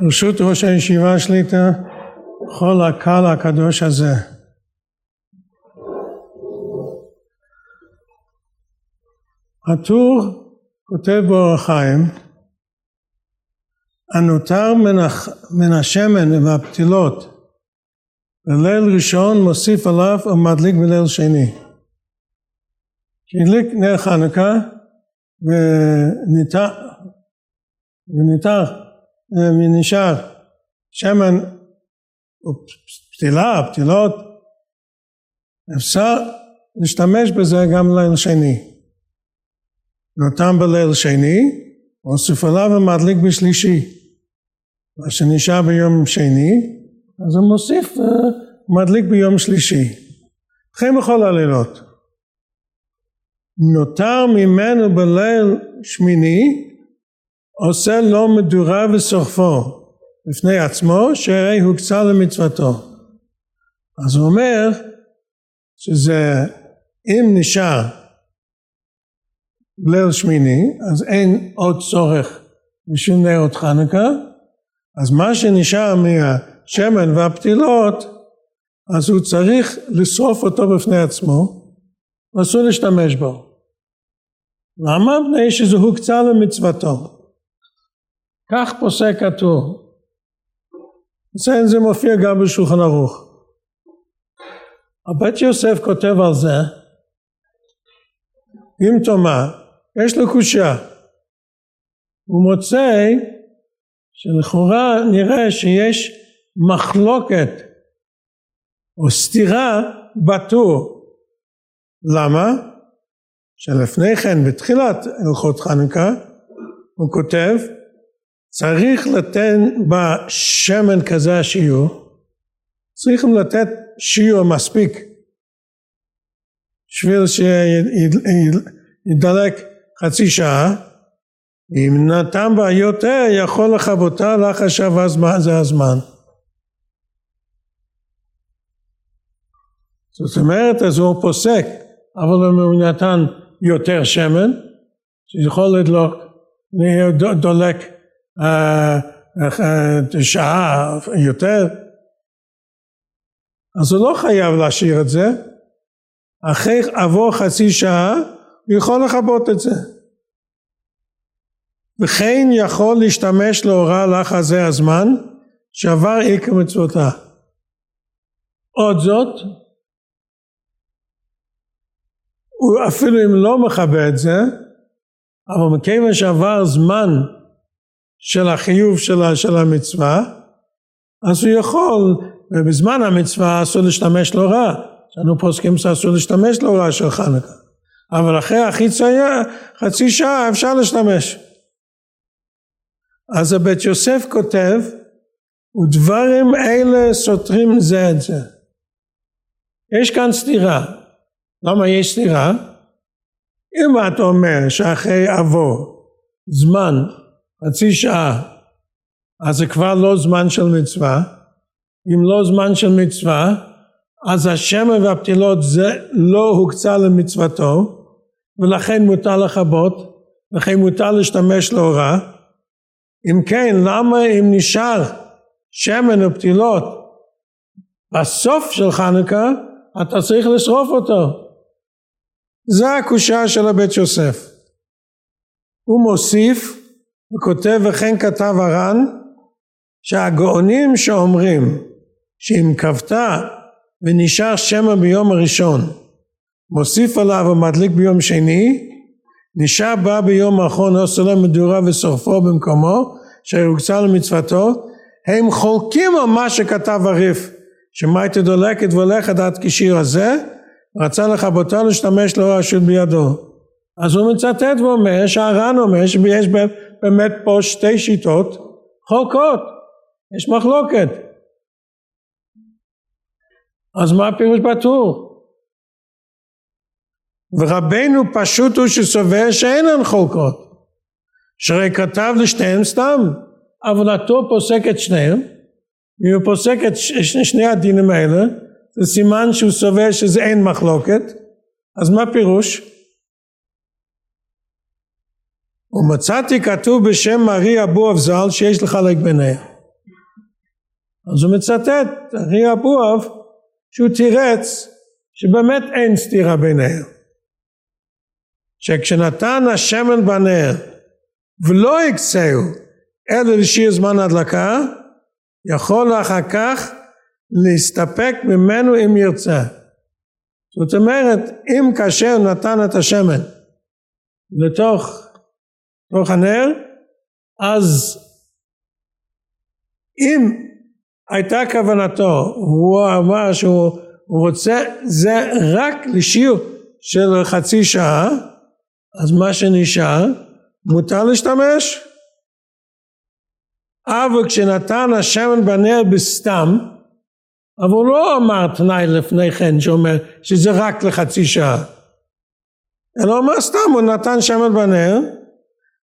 ברשות ראש הישיבה שליטה, כל הקהל הקדוש הזה. הטור כותב באורח חיים, הנותר מן, הח... מן השמן והפתילות בליל ראשון מוסיף עליו ומדליק בליל שני. שהדליק נר חנוכה וניתח, וניתח ונשאר שמן ופתילה, פתילות, אפשר להשתמש בזה גם ליל שני. נותן בליל שני, מוסיף עליו ומדליק בשלישי. מה שנשאר ביום שני, אז הוא מוסיף ומדליק ביום שלישי. וכן בכל הלילות. נותר ממנו בליל שמיני, עושה לו מדורה ושורפו לפני עצמו, שהרי הוקצה למצוותו. אז הוא אומר שזה אם נשאר ליל שמיני, אז אין עוד צורך בשביל נרות חנוכה, אז מה שנשאר מהשמן והפתילות, אז הוא צריך לשרוף אותו בפני עצמו, ואסור להשתמש בו. למה? מפני שזה הוקצה למצוותו. כך פוסק הטור. אצלנו זה מופיע גם בשולחן ערוך. הבית יוסף כותב על זה, אם תאמר, יש לו קושייה. הוא מוצא שלכאורה נראה שיש מחלוקת או סתירה בטור. למה? שלפני כן בתחילת הלכות חנוכה הוא כותב צריך לתת בשמן כזה השיעור צריכים לתת שיעור מספיק. בשביל שידלק חצי שעה אם נתן בה יותר יכול לכבותה עכשיו זה הזמן. זאת אומרת אז הוא פוסק אבל אם הוא נתן יותר שמן שיכול לדלוק דולק שעה יותר. אז הוא לא חייב להשאיר את זה. אחרי עבור חצי שעה הוא יכול לכבות את זה. וכן יכול להשתמש להוראה לך הזה הזמן שעבר עיקר מצוותה עוד זאת הוא אפילו אם לא מכבה את זה, אבל מכיוון שעבר זמן של החיוב של, של המצווה, אז הוא יכול, ובזמן המצווה אסור להשתמש לא רע, לנו פוסקים שאסור להשתמש לא רע של חנוכה, אבל אחרי החיציה, חצי שעה אפשר להשתמש. אז הבית יוסף כותב, ודברים אלה סותרים זה את זה. יש כאן סתירה. למה יש סתירה? אם אתה אומר שאחרי עבור זמן חצי שעה. אז זה כבר לא זמן של מצווה. אם לא זמן של מצווה אז השמן והפתילות זה לא הוקצה למצוותו ולכן מותר לכבות ולכן מותר להשתמש רע אם כן למה אם נשאר שמן ופתילות בסוף של חנוכה אתה צריך לשרוף אותו? זה הקושה של הבית יוסף. הוא מוסיף וכותב וכן כתב הר"ן שהגאונים שאומרים שאם כבתה ונשאר שמא ביום הראשון מוסיף עליו ומדליק ביום שני נשאר בה ביום האחרון עושה לו מדורה ושורפו במקומו שהוקצה למצוותו הם חולקים על מה שכתב הריף שמה הייתה דולקת והולכת עד כשיר הזה רצה לכבותו להשתמש לו רשות בידו. אז הוא מצטט ואומר שהר"ן אומר שיש באמת פה שתי שיטות חולקות, יש מחלוקת. אז מה הפירוש בטור? ורבנו פשוט הוא שסובר שאינן חולקות. שהרי כתב לשניהם סתם, עבודתו פוסק את שניהם, והוא פוסק את שני הדינים האלה, זה סימן שהוא סובר שזה אין מחלוקת, אז מה פירוש? ומצאתי כתוב בשם מרי אבו אבזל שיש לחלק ביניהם. אז הוא מצטט, אחי אבואב, שהוא תירץ שבאמת אין סתירה ביניהם. שכשנתן השמן בנר ולא הקצהו אלא לשיר זמן הדלקה, יכול אחר כך להסתפק ממנו אם ירצה. זאת אומרת, אם כאשר נתן את השמן לתוך, לתוך הנר, אז אם הייתה כוונתו, הוא אמר שהוא רוצה זה רק לשיעור של חצי שעה, אז מה שנשאר מותר להשתמש. אבל כשנתן השמן בנר בסתם, אבל הוא לא אמר תנאי לפני כן שאומר שזה רק לחצי שעה. אלא אמר סתם, הוא נתן שמן בנר,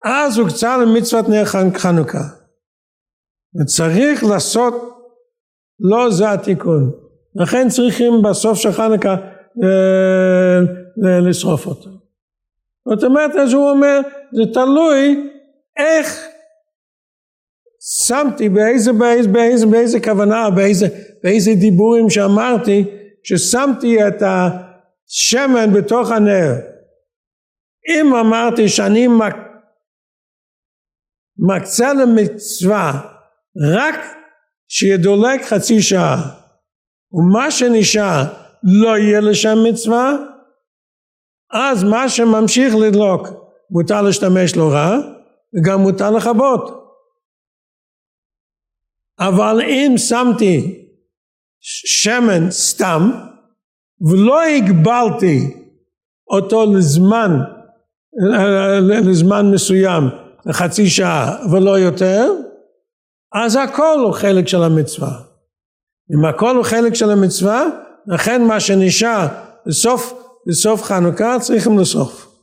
אז הוא קצר למצוות נר חנוכה. וצריך לעשות, לא זה התיקון. לכן צריכים בסוף של חנוכה אה, לשרוף אותו. זאת אומרת, אז הוא אומר, זה תלוי איך שמתי, באיזה, באיזה, באיזה, באיזה כוונה, באיזה, באיזה דיבורים שאמרתי, ששמתי את השמן בתוך הנר. אם אמרתי שאני מק... מקצה למצווה רק שידולק חצי שעה. ומה שנשאר לא יהיה לשם מצווה אז מה שממשיך לדלוק מותר להשתמש לא רע וגם מותר לכבות אבל אם שמתי שמן סתם ולא הגבלתי אותו לזמן לזמן מסוים לחצי שעה ולא יותר אז הכל הוא חלק של המצווה. אם הכל הוא חלק של המצווה לכן מה שנשאר בסוף, בסוף חנוכה צריכים לסוף.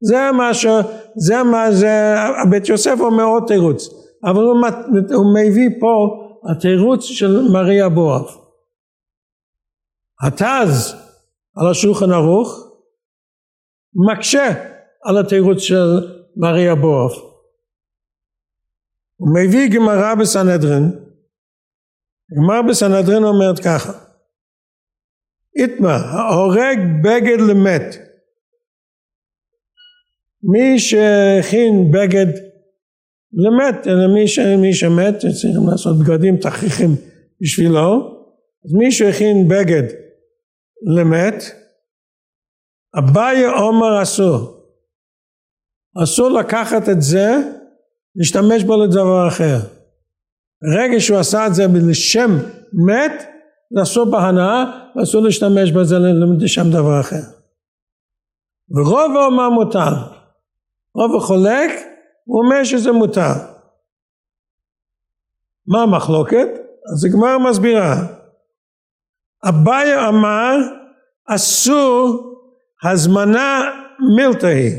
זה מה ש... זה מה זה... בית יוסף אומר עוד תירוץ אבל הוא, הוא מביא פה התירוץ של מריה בואב. התז על השולחן ערוך מקשה על התירוץ של מריה בואב הוא מביא גמרא בסנהדרין. גמרא בסנהדרין אומרת ככה איתמה ההורג בגד למת. מי שהכין בגד למת, אלא מי, ש, מי שמת צריכים לעשות בגדים תכריכים בשבילו, אז מי שהכין בגד למת, אביי עומר אסור. אסור לקחת את זה, להשתמש בו לדבר אחר. ברגע שהוא עשה את זה לשם מת, אסור בהנאה, ואסור להשתמש בזה לשם דבר אחר. ורוב האומה מותר. רוב החולק הוא אומר שזה מותר. מה המחלוקת? אז הגמר מסבירה. אביי אמר אסור הזמנה מילתאי.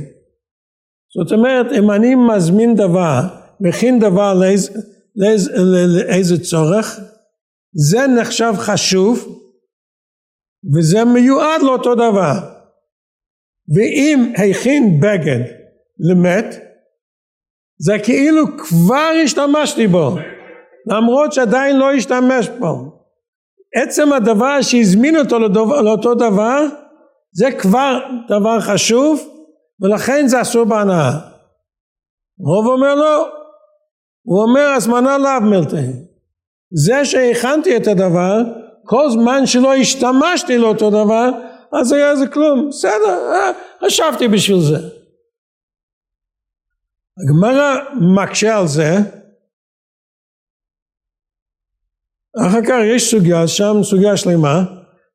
זאת אומרת אם אני מזמין דבר, מכין דבר לאיזה, לאיזה, לאיזה צורך, זה נחשב חשוב וזה מיועד לאותו דבר. ואם הכין בגד למת, זה כאילו כבר השתמשתי בו למרות שעדיין לא השתמש בו עצם הדבר שהזמין אותו לאותו דבר זה כבר דבר חשוב ולכן זה אסור בהנאה. רוב אומר לא. הוא אומר הזמנה לאו מלטה זה שהכנתי את הדבר כל זמן שלא השתמשתי לאותו דבר אז היה זה כלום. בסדר אה, חשבתי בשביל זה. הגמרא מקשה על זה, אחר כך יש סוגיה, שם סוגיה שלמה,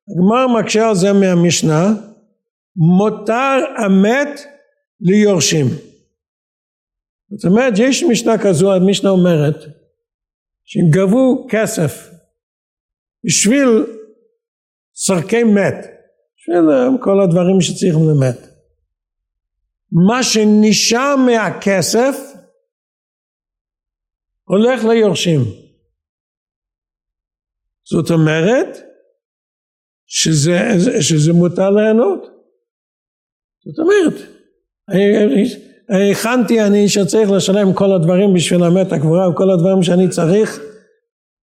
הגמרא מקשה על זה מהמשנה, מותר המת ליורשים. זאת אומרת, יש משנה כזו, המשנה אומרת, שהם גבו כסף בשביל צורכי מת, בשביל כל הדברים שצריכים למת. מה שנשאר מהכסף הולך ליורשים. זאת אומרת שזה, שזה מותר ליהנות. זאת אומרת, הכנתי אני שצריך לשלם כל הדברים בשביל המת הקבורה וכל הדברים שאני צריך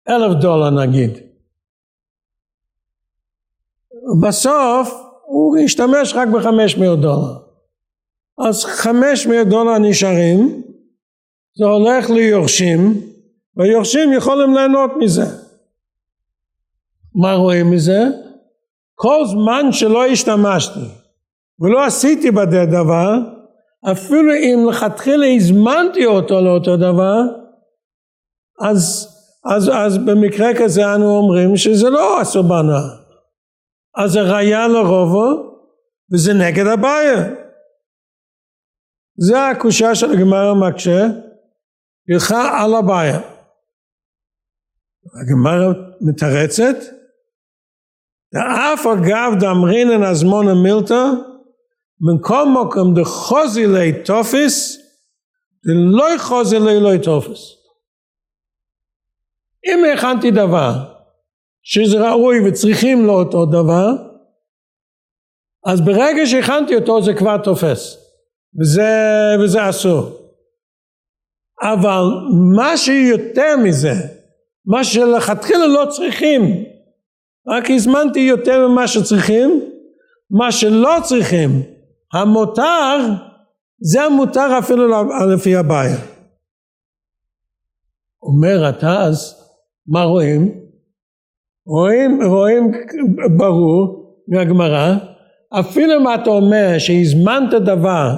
אלף דולר נגיד. בסוף הוא ישתמש רק בחמש מאות דולר. אז חמש מאות דולר נשארים, זה הולך ליורשים, והיורשים יכולים ליהנות מזה. מה רואים מזה? כל זמן שלא השתמשתי ולא עשיתי בזה דבר, אפילו אם לכתחילה הזמנתי אותו לאותו דבר, אז, אז, אז במקרה כזה אנו אומרים שזה לא אסור בהנאה. אז זה ראייה לרובו וזה נגד הבעיה. זה הקושה של הגמרא מקשה, הלכה על הבעיה. הגמרא מתרצת, ואף אגב דאמרינן הזמונה מילתא, מכל מקום דחוזי לי תופס, דלא חוזי לי לא תופס. אם הכנתי דבר שזה ראוי וצריכים לו אותו דבר, אז ברגע שהכנתי אותו זה כבר תופס, וזה, וזה אסור. אבל מה שיותר מזה, מה שלכתחילה לא צריכים, רק הזמנתי יותר ממה שצריכים, מה שלא צריכים, המותר, זה המותר אפילו לפי הבעיה. אומר אז, מה רואים? רואים, רואים ברור מהגמרא, אפילו אם אתה אומר שהזמנת דבר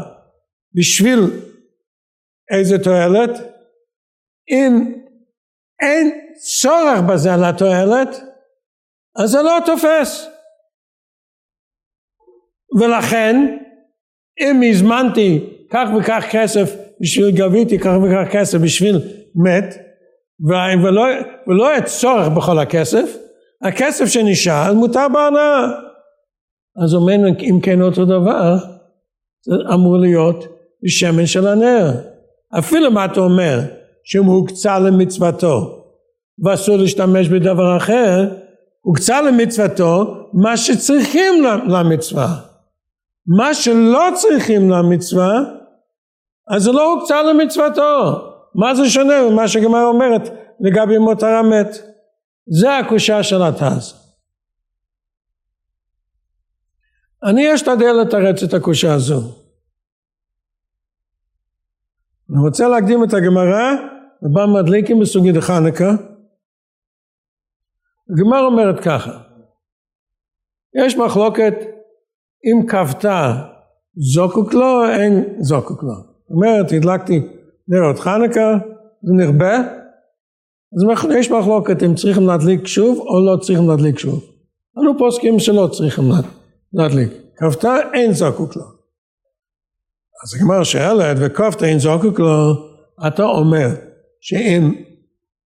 בשביל איזה תועלת, אם אין צורך בזה לתועלת, אז זה לא תופס. ולכן, אם הזמנתי כך וכך כסף בשביל גביתי כך וכך כסף בשביל מת, ולא, ולא יהיה צורך בכל הכסף, הכסף שנשאר מותר בהנאה. אז אומר אם כן אותו דבר, זה אמור להיות בשמן של הנר. אפילו מה אתה אומר, שאם הוקצה למצוותו ואסור להשתמש בדבר אחר, הוקצה למצוותו מה שצריכים למצווה. מה שלא צריכים למצווה, אז זה לא הוקצה למצוותו. מה זה שונה ממה שגמר אומרת לגבי מותר המת? זה הקושה של התז. אני אשתדל לתרץ את הקושה הזו. אני רוצה להקדים את הגמרא, ובא מדליקים בסוגי דחנקה. הגמרא אומרת ככה, יש מחלוקת אם כבתה זוקוק לו, אין זוקוק לו. זאת אומרת, הדלקתי נרות חנוכה, זה נרבה, אז יש מחלוקת אם צריכים להדליק שוב או לא צריכים להדליק שוב. אנו פוסקים שלא צריכים להדליק. כבתה אין זקוק לו. אז הגמר שואלת וכבתה אין זקוק לו, אתה אומר שאם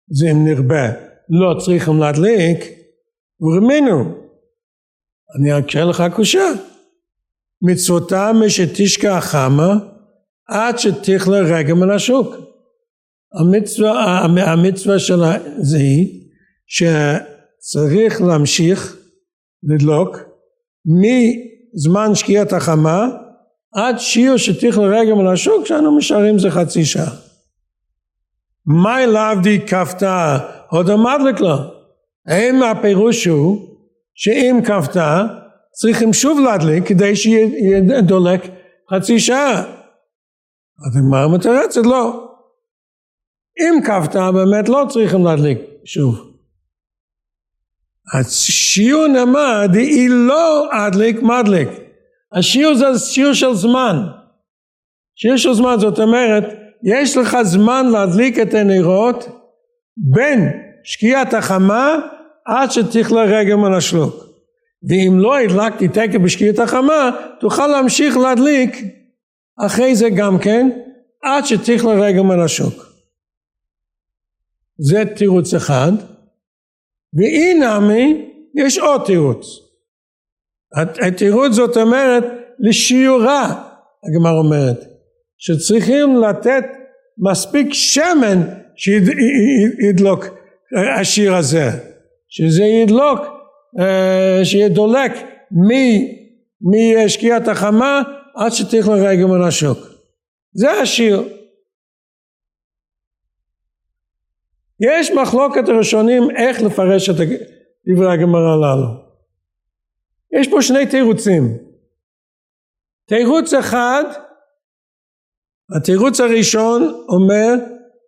זה נרבה לא צריכים להדליק, ורמינו. אני אקשה לך קושה. מצוותה משתשקע חמה עד שתכלה רגע מן השוק. המצווה, המצווה של זה היא שצריך להמשיך לדלוק מזמן שקיעת החמה עד שיעור שתכלה רגע מן השוק שאנו משארים זה חצי שעה. מאי לעבדי כפתה עוד המדלק לו. האם הפירוש הוא שאם כפתה צריכים שוב להדליק כדי שיהיה דולק חצי שעה. אז הגמרא מתרצת לא. אם כפתה באמת לא צריכים להדליק שוב. השיעור נאמר דאי לא אדליק מדליק. השיעור זה שיעור של זמן. שיעור של זמן זאת אומרת יש לך זמן להדליק את הנרות בין שקיעת החמה עד שתכלה רגע מן השלוק. ואם לא הדלקתי תקף בשקיעת החמה, תוכל להמשיך להדליק אחרי זה גם כן, עד שתכלה רגע מן השוק. זה תירוץ אחד. ואי נמי, יש עוד תירוץ. התירוץ זאת אומרת, לשיעורה, הגמר אומרת, שצריכים לתת מספיק שמן שידלוק השיר הזה, שזה ידלוק, אה, שיהיה דולק משקיעת החמה עד שתכלה רגע מן השוק. זה השיר. יש מחלוקת הראשונים איך לפרש את דברי הגמרא הללו. יש פה שני תירוצים. תירוץ אחד, התירוץ הראשון אומר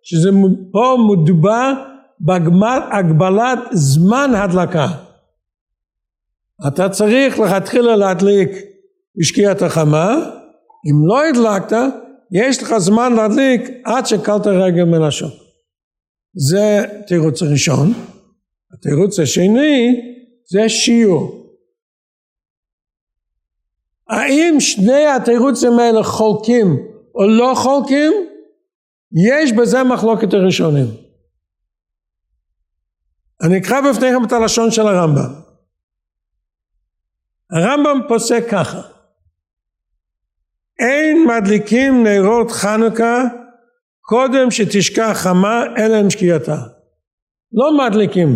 שזה פה מדובר בהגבלת זמן הדלקה. אתה צריך לכתחילה להדליק בשקיעת החמה, אם לא הדלקת, יש לך זמן להדליק עד שקלת רגל מן השוק. זה תירוץ הראשון. התירוץ השני זה שיעור. האם שני התירוצים האלה חולקים או לא חולקים? יש בזה מחלוקת הראשונים. אני אקרא בפניכם את הלשון של הרמב"ם. הרמב"ם פוסק ככה אין מדליקים נרות חנוכה קודם שתשקע חמה אלא עם שקיעתה. לא מדליקים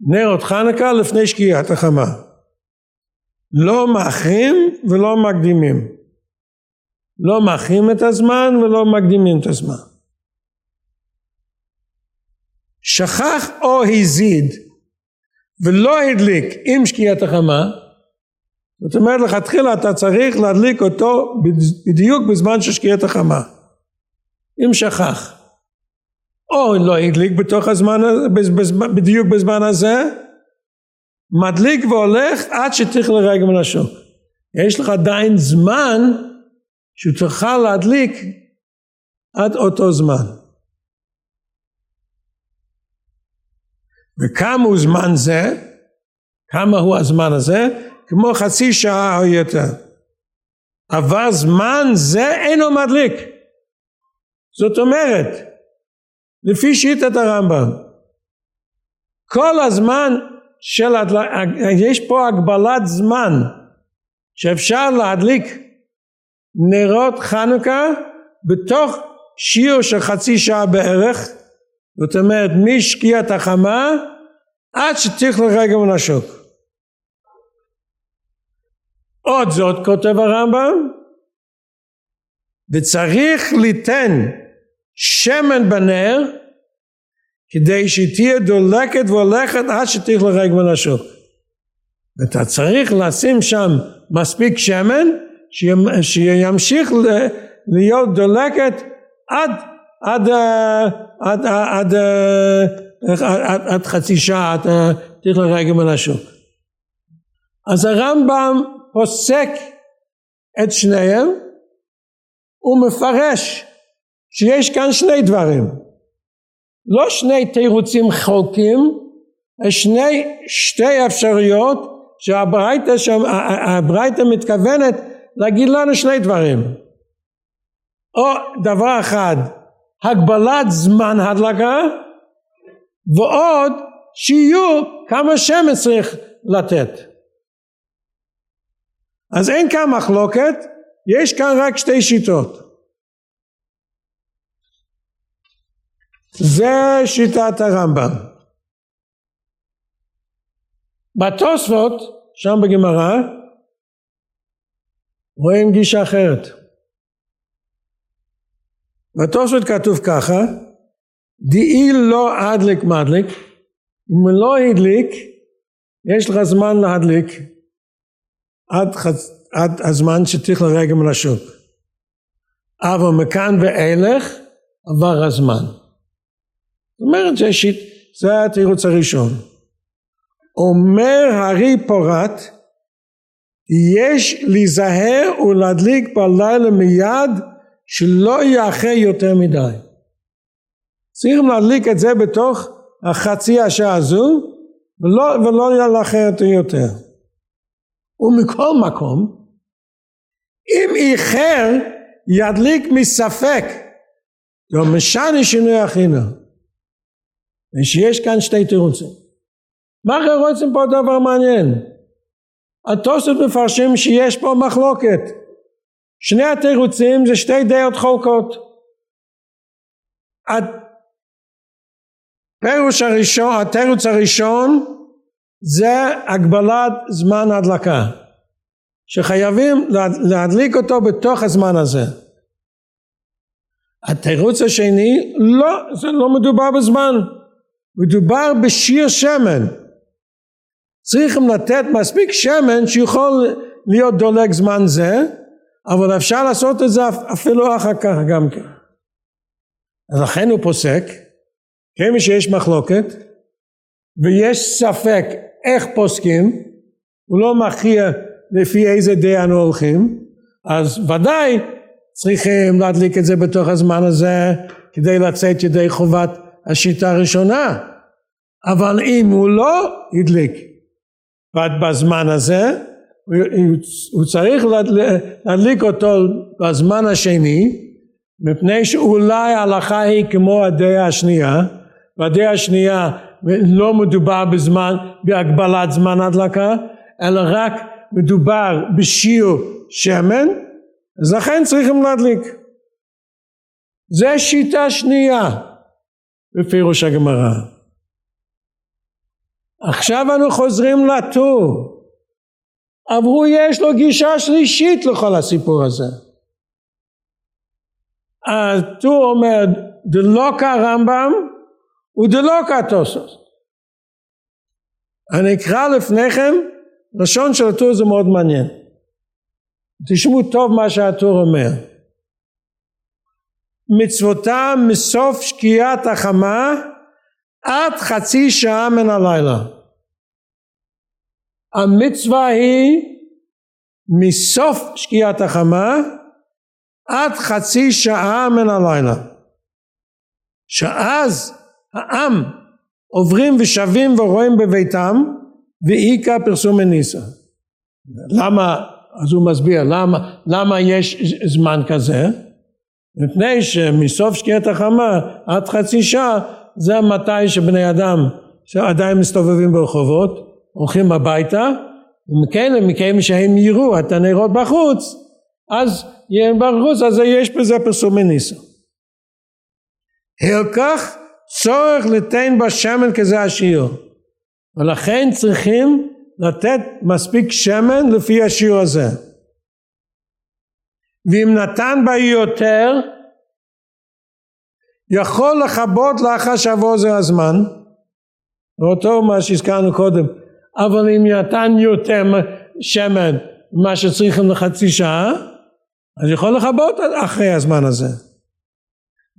נרות חנוכה לפני שקיעת החמה. לא מאחרים ולא מקדימים. לא מאחרים את הזמן ולא מקדימים את הזמן. שכח או הזיד ולא הדליק עם שקיעת החמה, זאת אומרת לכתחילה אתה צריך להדליק אותו בדיוק בזמן של שקיעת החמה. אם שכח. או לא הדליק בתוך הזמן, בדיוק בזמן הזה, מדליק והולך עד שתכלה רגע מן השוק. יש לך עדיין זמן שתוכל להדליק עד אותו זמן. וכמה הוא זמן זה? כמה הוא הזמן הזה? כמו חצי שעה או יותר. אבל זמן זה אינו מדליק. זאת אומרת, לפי שיטת הרמב"ם, כל הזמן של הדלק, יש פה הגבלת זמן שאפשר להדליק נרות חנוכה בתוך שיעור של חצי שעה בערך, זאת אומרת משקיעת החמה עד שתכלה רגע מן. עוד זאת כותב הרמב"ם וצריך ליתן שמן בנר כדי שתהיה דולקת והולכת עד שתכלה רגע מן השוק. ואתה צריך לשים שם מספיק שמן שימשיך להיות דולקת עד עד עד עד עד, עד חצי שעה עד תכלה רגע מן השוק. אז הרמב"ם פוסק את שניהם ומפרש שיש כאן שני דברים. לא שני תירוצים חולקים שני שתי אפשרויות שהברייתא שהברייתא מתכוונת להגיד לנו שני דברים. או דבר אחד הגבלת זמן הדלקה ועוד שיהיו כמה שמן צריך לתת אז אין כאן מחלוקת, יש כאן רק שתי שיטות. זה שיטת הרמב"ם. בתוספות, שם בגמרא, רואים גישה אחרת. בתוספות כתוב ככה, דאי לא הדליק מדליק, אם לא הדליק, יש לך זמן להדליק, עד, חצ... עד הזמן שצריך לרגע מן השוק. אבל מכאן ואילך עבר הזמן. זאת אומרת שיט, זה התירוץ הראשון. אומר הארי פורת יש להיזהר ולהדליק בלילה מיד שלא יאחר יותר מדי. צריכים להדליק את זה בתוך החצי השעה הזו ולא, ולא לאחר יותר. ומכל מקום אם איחר ידליק מספק. לא משנה שינוי אחינו. ושיש כאן שתי תירוצים. מה רוצים פה דבר מעניין? התוספות מפרשים שיש פה מחלוקת. שני התירוצים זה שתי דעות חולקות הפירוש הראשון, התירוץ הראשון זה הגבלת זמן ההדלקה שחייבים להדליק אותו בתוך הזמן הזה התירוץ השני, לא, זה לא מדובר בזמן, מדובר בשיר שמן. צריכים לתת מספיק שמן שיכול להיות דולק זמן זה, אבל אפשר לעשות את זה אפילו אחר כך גם כן. לכן הוא פוסק, כמי שיש מחלוקת, ויש ספק איך פוסקים, הוא לא מכריע לפי איזה דעה אנו הולכים, אז ודאי צריכים להדליק את זה בתוך הזמן הזה כדי לצאת ידי חובת השיטה הראשונה. אבל אם הוא לא הדליק בזמן הזה, הוא צריך להדליק אותו בזמן השני, מפני שאולי ההלכה היא כמו הדעה השנייה, והדעה השנייה לא מדובר בזמן, בהגבלת זמן הדלקה, אלא רק מדובר בשיעור שמן, אז לכן צריכים להדליק. זה שיטה שנייה בפירוש הגמרא. עכשיו אנו חוזרים לטור. אבל הוא יש לו גישה שלישית לכל הסיפור הזה. הטור אומר דלוקה רמב"ם ודלוקה תוספות. אני אקרא לפניכם לשון של הטור זה מאוד מעניין. תשמעו טוב מה שהטור אומר. מצוותה מסוף שקיעת החמה עד חצי שעה מן הלילה. המצווה היא מסוף שקיעת החמה עד חצי שעה מן הלילה. שאז העם עוברים ושבים ורואים בביתם ואיכא פרסום מניסה. למה, אז הוא מסביר, למה, למה יש זמן כזה? מפני שמסוף שקיעת החמה עד חצי שעה זה מתי שבני אדם שעדיין מסתובבים ברחובות הולכים הביתה ומכן מכן שהם יראו את הנרות בחוץ אז בחוץ אז יש בזה פרסום מניסה. הלקח צורך לתן בשמן כזה השיעור ולכן צריכים לתת מספיק שמן לפי השיעור הזה. ואם נתן בה יותר יכול לכבות לאחר שעבור זה הזמן. ואותו מה שהזכרנו קודם. אבל אם נתן יותר שמן ממה שצריכים לחצי שעה אז יכול לכבות אחרי הזמן הזה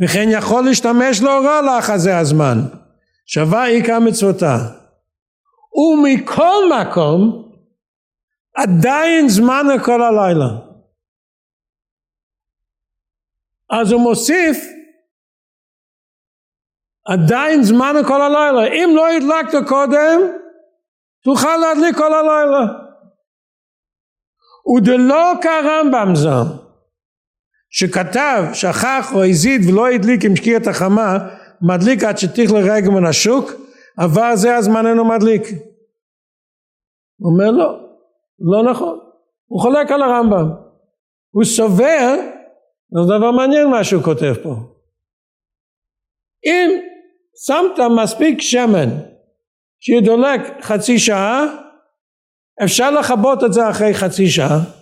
וכן יכול להשתמש לא רע לאחר זה הזמן. שווה עיקר מצוותה. ומכל מקום עדיין זמן לכל הלילה. אז הוא מוסיף עדיין זמן לכל הלילה. אם לא הדלקת קודם תוכל להדליק כל הלילה. ודלא כרמב"ם זם שכתב שכח או הזיד ולא הדליק עם שקיעת החמה מדליק עד שתיך לרגע מן השוק עבר זה הזמן אינו מדליק. הוא אומר לא לא נכון. הוא חולק על הרמב"ם. הוא סובר זה דבר מעניין מה שהוא כותב פה. אם שמת מספיק שמן שידולק חצי שעה אפשר לכבות את זה אחרי חצי שעה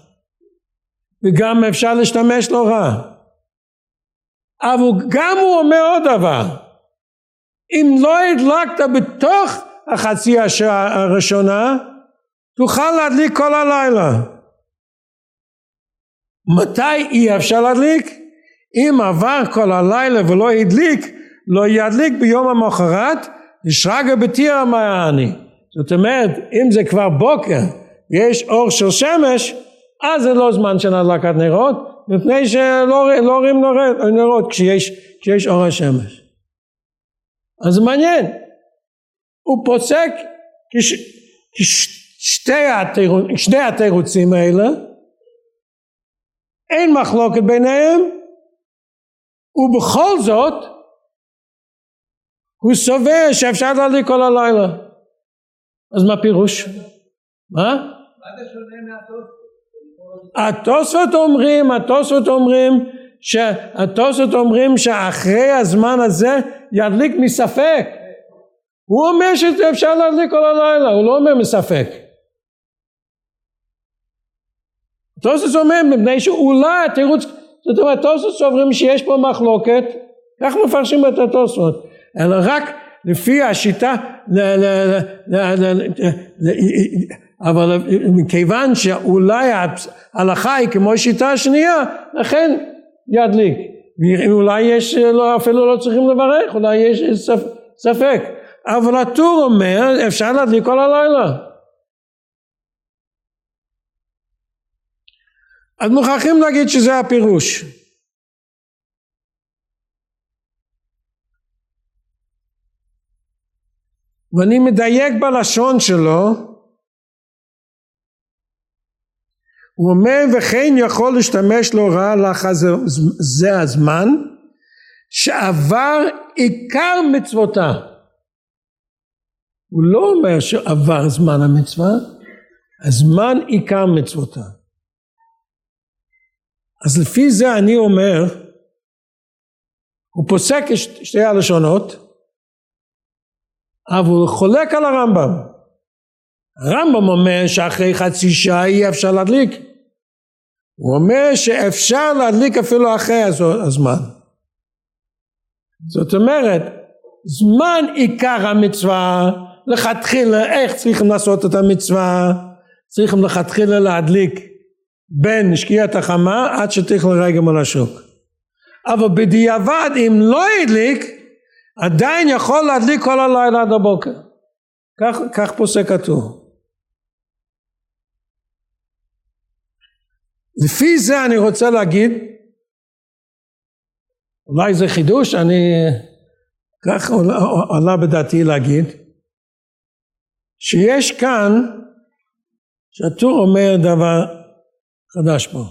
וגם אפשר להשתמש לא רע. אבל גם הוא אומר עוד דבר, אם לא הדלקת בתוך החצי השעה הראשונה, תוכל להדליק כל הלילה. מתי אי אפשר להדליק? אם עבר כל הלילה ולא הדליק, לא ידליק ביום המחרת, ישרגה בתירא מעני. זאת אומרת, אם זה כבר בוקר, יש אור של שמש, אז זה לא זמן של הדלקת נרות, מפני שלא לא רואים נרות, נרות כשיש, כשיש אור השמש. אז זה מעניין, הוא פוסק כש, כשתי התירוץ, שני התירוצים האלה, אין מחלוקת ביניהם, ובכל זאת הוא סובר שאפשר להדליק כל הלילה. אז מה פירוש? מה? מה זה שונה מהטוס? התוספות אומרים, התוספות אומרים, התוספות אומרים שאחרי הזמן הזה ידליק מספק. הוא אומר שאפשר להדליק כל הלילה, הוא לא אומר מספק. התוספות אומר מפני שאולי התירוץ זאת אומרת תוספות סוברים שיש פה מחלוקת, כך מפרשים את התוספות, אלא רק לפי השיטה, אבל מכיוון שאולי ההלכה היא כמו שיטה שנייה, לכן ידליק. אולי יש, לא, אפילו לא צריכים לברך, אולי יש ספק. אבל הטור אומר, אפשר להדליק כל הלילה. אז מוכרחים להגיד שזה הפירוש. ואני מדייק בלשון שלו, הוא אומר וכן יכול להשתמש להוראה לך זה הזמן שעבר עיקר מצוותה. הוא לא אומר שעבר זמן המצווה, הזמן עיקר מצוותה. אז לפי זה אני אומר, הוא פוסק שתי הלשונות, אבל הוא חולק על הרמב"ם. הרמב"ם אומר שאחרי חצי שעה אי אפשר להדליק. הוא אומר שאפשר להדליק אפילו אחרי הזמן. זאת אומרת, זמן עיקר המצווה, לכתחילה איך צריכים לעשות את המצווה, צריכים לכתחילה להדליק בין שקיעת החמה עד שתלך לרגע על השוק. אבל בדיעבד אם לא הדליק עדיין יכול להדליק כל הלילה עד הבוקר. כך, כך פוסק הטור. לפי זה אני רוצה להגיד, אולי זה חידוש, אני כך עולה, עולה בדעתי להגיד, שיש כאן, שהטור אומר דבר חדש פה.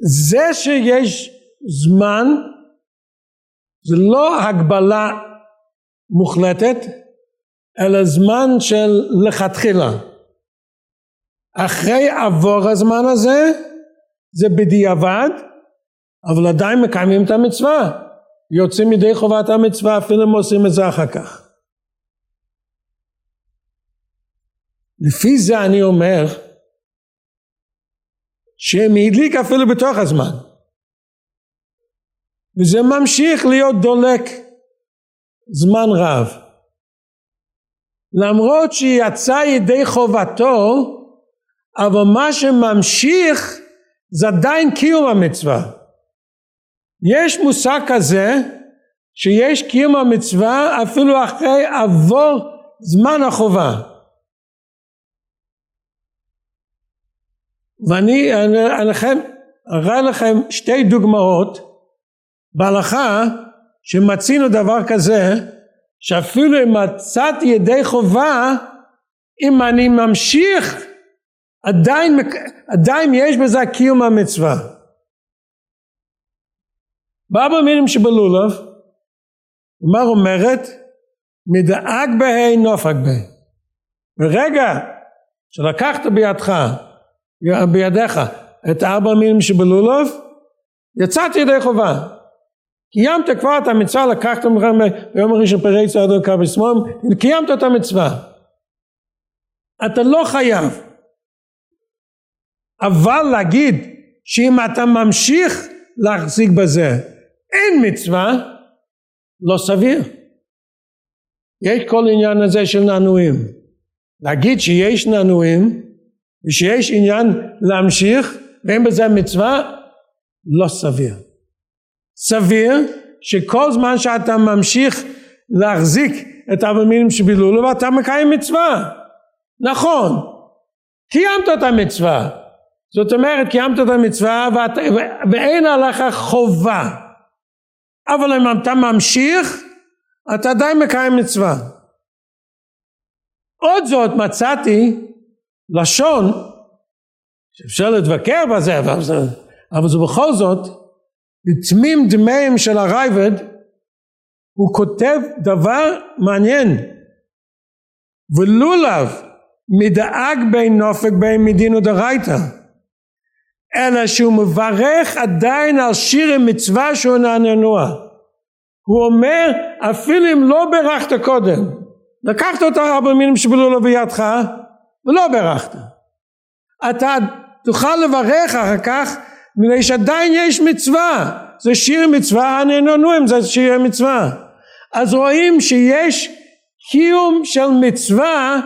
זה שיש זמן זה לא הגבלה מוחלטת אלא זמן של לכתחילה. אחרי עבור הזמן הזה זה בדיעבד אבל עדיין מקיימים את המצווה יוצאים ידי חובת המצווה אפילו אם עושים את זה אחר כך. לפי זה אני אומר שהם הדליק אפילו בתוך הזמן וזה ממשיך להיות דולק זמן רב למרות שיצא ידי חובתו אבל מה שממשיך זה עדיין קיום המצווה. יש מושג כזה שיש קיום המצווה אפילו אחרי עבור זמן החובה. ואני אראה לכם שתי דוגמאות בהלכה שמצינו דבר כזה שאפילו אם מצאתי ידי חובה אם אני ממשיך עדיין, עדיין יש בזה קיום המצווה. באבא מילים שבלולב מה אומרת? מדאג בהי נופק בהי. ברגע שלקחת בידך בידיך את ארבע מילים שבלולוב, יצאתי ידי חובה. קיימת כבר את המצווה, לקחת מכם ביום הראשון פרי צעד על קו בשמאל, קיימת את המצווה. אתה לא חייב. אבל להגיד שאם אתה ממשיך להחזיק בזה אין מצווה, לא סביר. יש כל עניין הזה של ננועים. להגיד שיש ננועים ושיש עניין להמשיך ואין בזה מצווה, לא סביר. סביר שכל זמן שאתה ממשיך להחזיק את המילים שבילולו ואתה מקיים מצווה. נכון, קיימת את המצווה. זאת אומרת קיימת את המצווה ואת, ואין עליך חובה. אבל אם אתה ממשיך אתה עדיין מקיים מצווה. עוד זאת מצאתי לשון שאפשר להתווכח בזה אבל זה, אבל זה בכל זאת בתמים דמיהם של הרייבד הוא כותב דבר מעניין ולולב מדאג בין נופק בין מדין ודרייתא אלא שהוא מברך עדיין על שיר מצווה שהוא נענוע הוא אומר אפילו אם לא ברכת קודם לקחת את ארבע מינים שבלו לו בידך ולא ברכת. אתה תוכל לברך אחר כך מפני שעדיין יש מצווה. זה שיר מצווה, הנהנו אם זה שיר מצווה. אז רואים שיש קיום של מצווה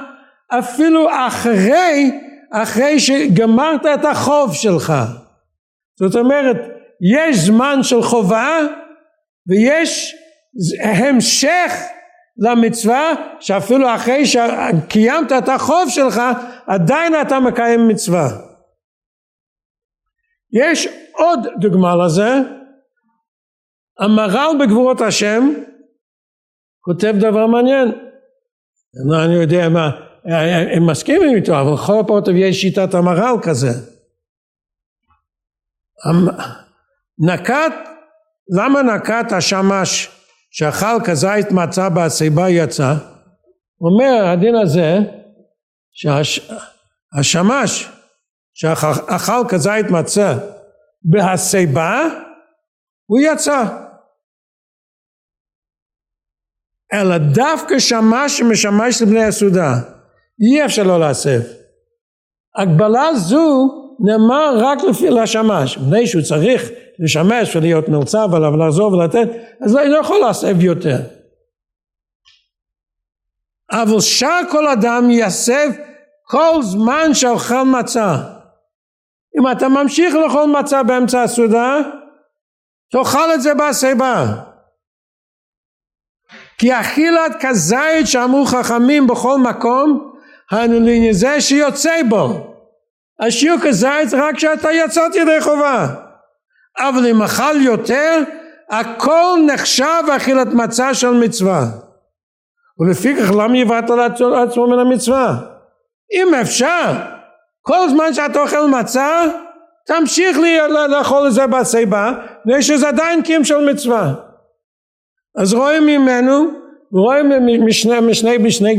אפילו אחרי, אחרי שגמרת את החוב שלך. זאת אומרת, יש זמן של חובה ויש המשך למצווה שאפילו אחרי שקיימת את החוב שלך עדיין אתה מקיים מצווה. יש עוד דוגמה לזה, המהר"ל בגבורות השם כותב דבר מעניין, לא, אני יודע מה, הם מסכימים איתו אבל לכל הפחות יש שיטת המהר"ל כזה. נקט, למה נקט השמש שאכל כזית מצה בהסיבה יצא, אומר הדין הזה שהשמש שאכל כזית מצה בהסיבה הוא יצא. אלא דווקא שמש שמשמש לבני הסעודה אי אפשר לא להסב. הגבלה זו נאמר רק לפי לשמש. מפני שהוא צריך לשמש ולהיות מלצב ולחזור ולתת אז לא, לא יכול להסב יותר. אבל שאר כל אדם יסב כל זמן שאוכל מצה אם אתה ממשיך לאכול מצה באמצע הסעודה תאכל את זה בסיבה כי אכילת כזית שאמרו חכמים בכל מקום הנולין זה שיוצא בו. השיעור כזית רק כשאתה יצאת ידי חובה. אבל אם אכל יותר הכל נחשב אכילת מצה של מצווה. ולפיכך למה יבאת לעצמו מן המצווה? אם אפשר כל זמן שאתה אוכל מצה תמשיך לאכול את זה בסיבה מפני שזה עדיין קיום של מצווה. אז רואים ממנו רואים משני, משני, משני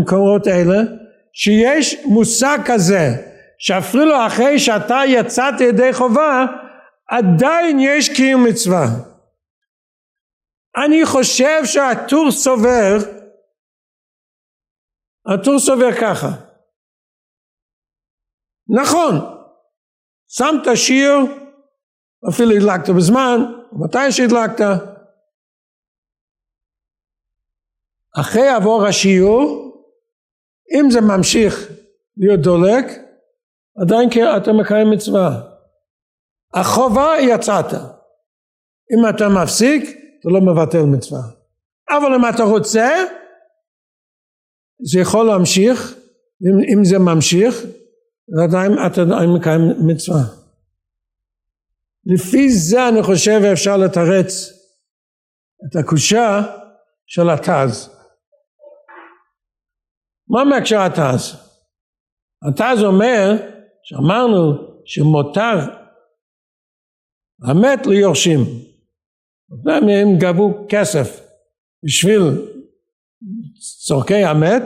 מקומות אלה שיש מושג כזה שאפילו אחרי שאתה יצאת ידי חובה עדיין יש קיום מצווה. אני חושב שהטור סובר הטור סובר ככה נכון. שמת שיר אפילו הדלקת בזמן מתי שהדלקת? אחרי עבור השיעור אם זה ממשיך להיות דולק עדיין אתה מקיים מצווה. החובה יצאת. אם אתה מפסיק אתה לא מבטל מצווה. אבל אם אתה רוצה זה יכול להמשיך אם, אם זה ממשיך עדיין אתה עדיין מקיים מצווה. לפי זה אני חושב אפשר לתרץ את הקושה של התז מה מקשר התז? התז אומר שאמרנו שמותר המת ליורשים. הם גבו כסף בשביל צורכי המת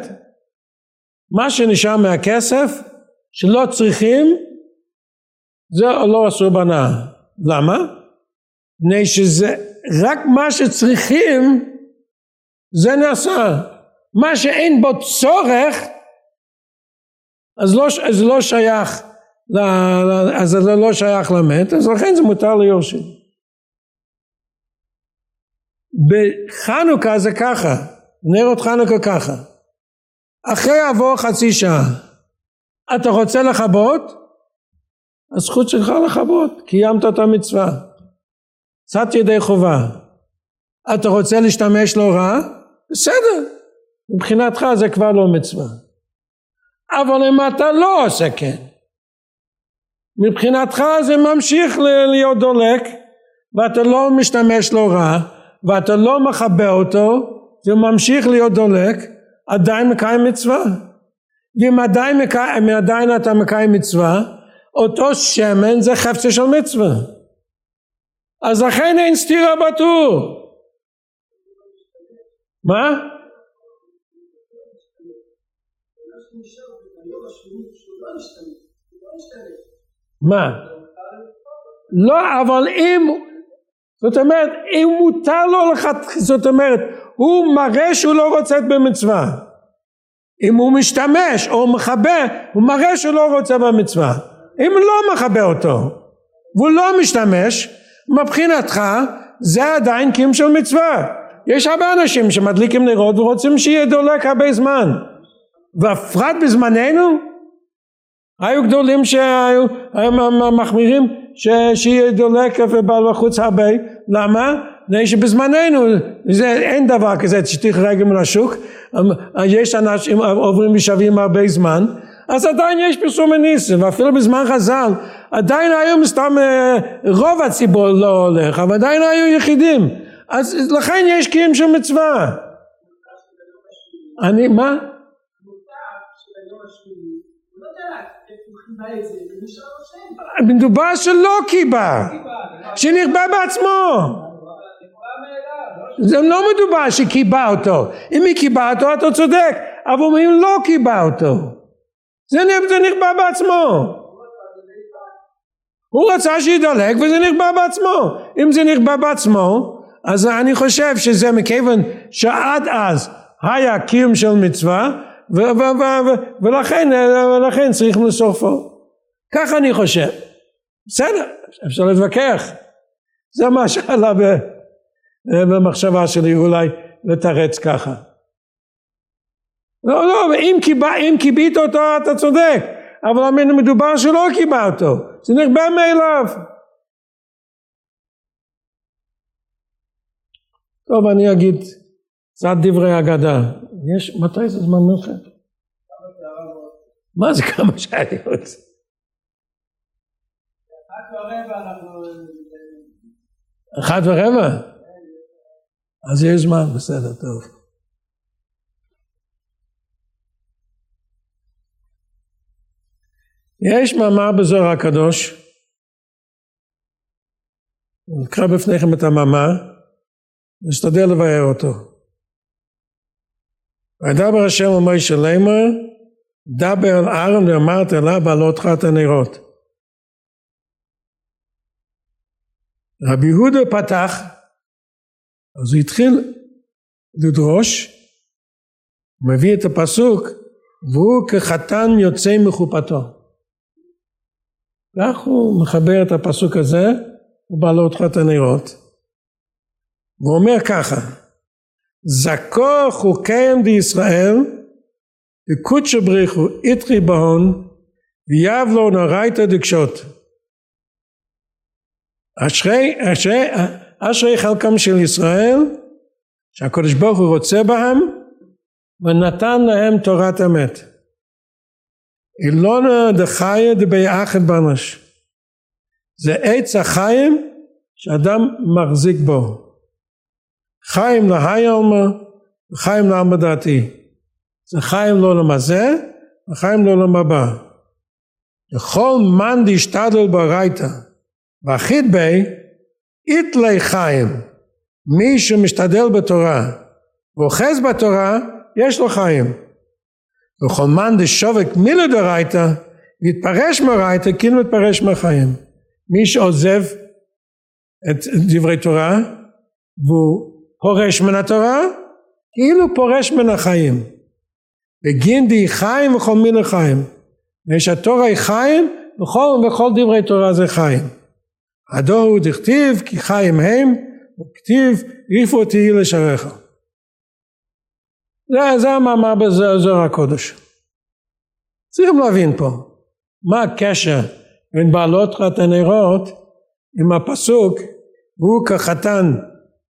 מה שנשאר מהכסף שלא צריכים זה לא אסור בנאה למה? מפני שזה רק מה שצריכים זה נעשה. מה שאין בו צורך אז לא, אז לא שייך אז זה לא שייך למת אז לכן זה מותר ליורשים. בחנוכה זה ככה נרות חנוכה ככה. אחרי עבור חצי שעה אתה רוצה לכבות? הזכות שלך לכבות. קיימת את המצווה. קצת ידי חובה. אתה רוצה להשתמש לא רע? בסדר. מבחינתך זה כבר לא מצווה. אבל אם אתה לא עושה כן, מבחינתך זה ממשיך להיות דולק ואתה לא משתמש לא רע ואתה לא מכבה אותו, זה ממשיך להיות דולק, עדיין מקיים מצווה. ואם עדיין, מקיים, עדיין אתה מקיים מצווה, אותו שמן זה חפצה של מצווה. אז לכן אין סתירה בטור. מה? מה? לא, אבל אם זאת אומרת, אם מותר לו לך, זאת אומרת, הוא מראה שהוא לא רוצה במצווה. אם הוא משתמש או מכבה, הוא מראה שהוא לא רוצה במצווה. אם לא מכבה אותו, והוא לא משתמש, מבחינתך זה עדיין קיום של מצווה. יש הרבה אנשים שמדליקים נרות ורוצים שיהיה דולק הרבה זמן. והפרט בזמננו, היו גדולים שהיו מחמירים שיהיה דולק ובחוץ הרבה, למה? מפני שבזמננו זה, אין דבר כזה שטיח רגל מן השוק, יש אנשים עוברים ושבים הרבה זמן, אז עדיין יש פרסום הניסים, ואפילו בזמן חז"ל עדיין היום סתם אה, רוב הציבור לא הולך, אבל עדיין היו יחידים, אז לכן יש קיום של מצווה. אני, מה? מדובר שלא קיבה, שנכבה בעצמו. זה לא מדובר שקיבה אותו, אם היא קיבה אותו אתה צודק, אבל אם לא קיבה אותו, זה, נכבה בעצמו. הוא רצה שידלק וזה נכבה בעצמו. אם זה נכבה בעצמו, אז אני חושב שזה מכיוון שעד אז היה קיום של מצווה, ולכן, ולכן צריך לסופו. ככה אני חושב. בסדר, אפשר להתווכח. זה מה שעלה במחשבה שלי אולי לתרץ ככה. לא, לא, אם, קיבית אותו אתה צודק, אבל מדובר שלא קיבה אותו, זה נכבה מאליו. טוב, אני אגיד קצת דברי אגדה. יש, מתי זה זמן מלחמת? מה זה כמה שאני רוצה? אחת ורבע? אז יש זמן, בסדר, טוב. יש מאמר בזוהר הקדוש, נקרא בפניכם את המאמר, נשתדל לבאר אותו. וידבר השם ומשה לימר, דבר אל ארון ואמרת אליו בעלותך את הנרות. רבי יהודה פתח, אז הוא התחיל לדרוש, מביא את הפסוק, והוא כחתן יוצא מחופתו. כך הוא מחבר את הפסוק הזה, ובעלות את הנרות. והוא אומר ככה, זכו חוקיהם דישראל, וקודשא בריחו איתרי בהון, ויבלו נורייתא דקשות. אשרי, אשרי, אשרי חלקם של ישראל, שהקדוש ברוך הוא רוצה בהם, ונתן להם תורת אמת. אילונה דחיה דביחד בנש. זה עץ החיים שאדם מחזיק בו. חיים להי עלמא וחיים לעלמא דעתי. זה חיים לא למזה וחיים לא למבא. לכל מאן דשתדל ברייתא ואחיד בי איתלי חיים. מי שמשתדל בתורה ואוחז בתורה יש לו חיים. וכל מאן דשובק מילה דרייתא יתפרש מרייתא כאילו מתפרש מהחיים. מי שעוזב את דברי תורה והוא פורש מן התורה כאילו פורש מן החיים. בגין די חיים וכל מילה חיים. ושהתורה היא חיים וכל, וכל דברי תורה זה חיים. הדור הוא דכתיב כי חיים הם וכתיב איפה תהי לשעריך. זה, זה המאמר בזוהר הקודש. צריכים להבין פה מה הקשר בין בעלות חת הנרות עם הפסוק והוא כחתן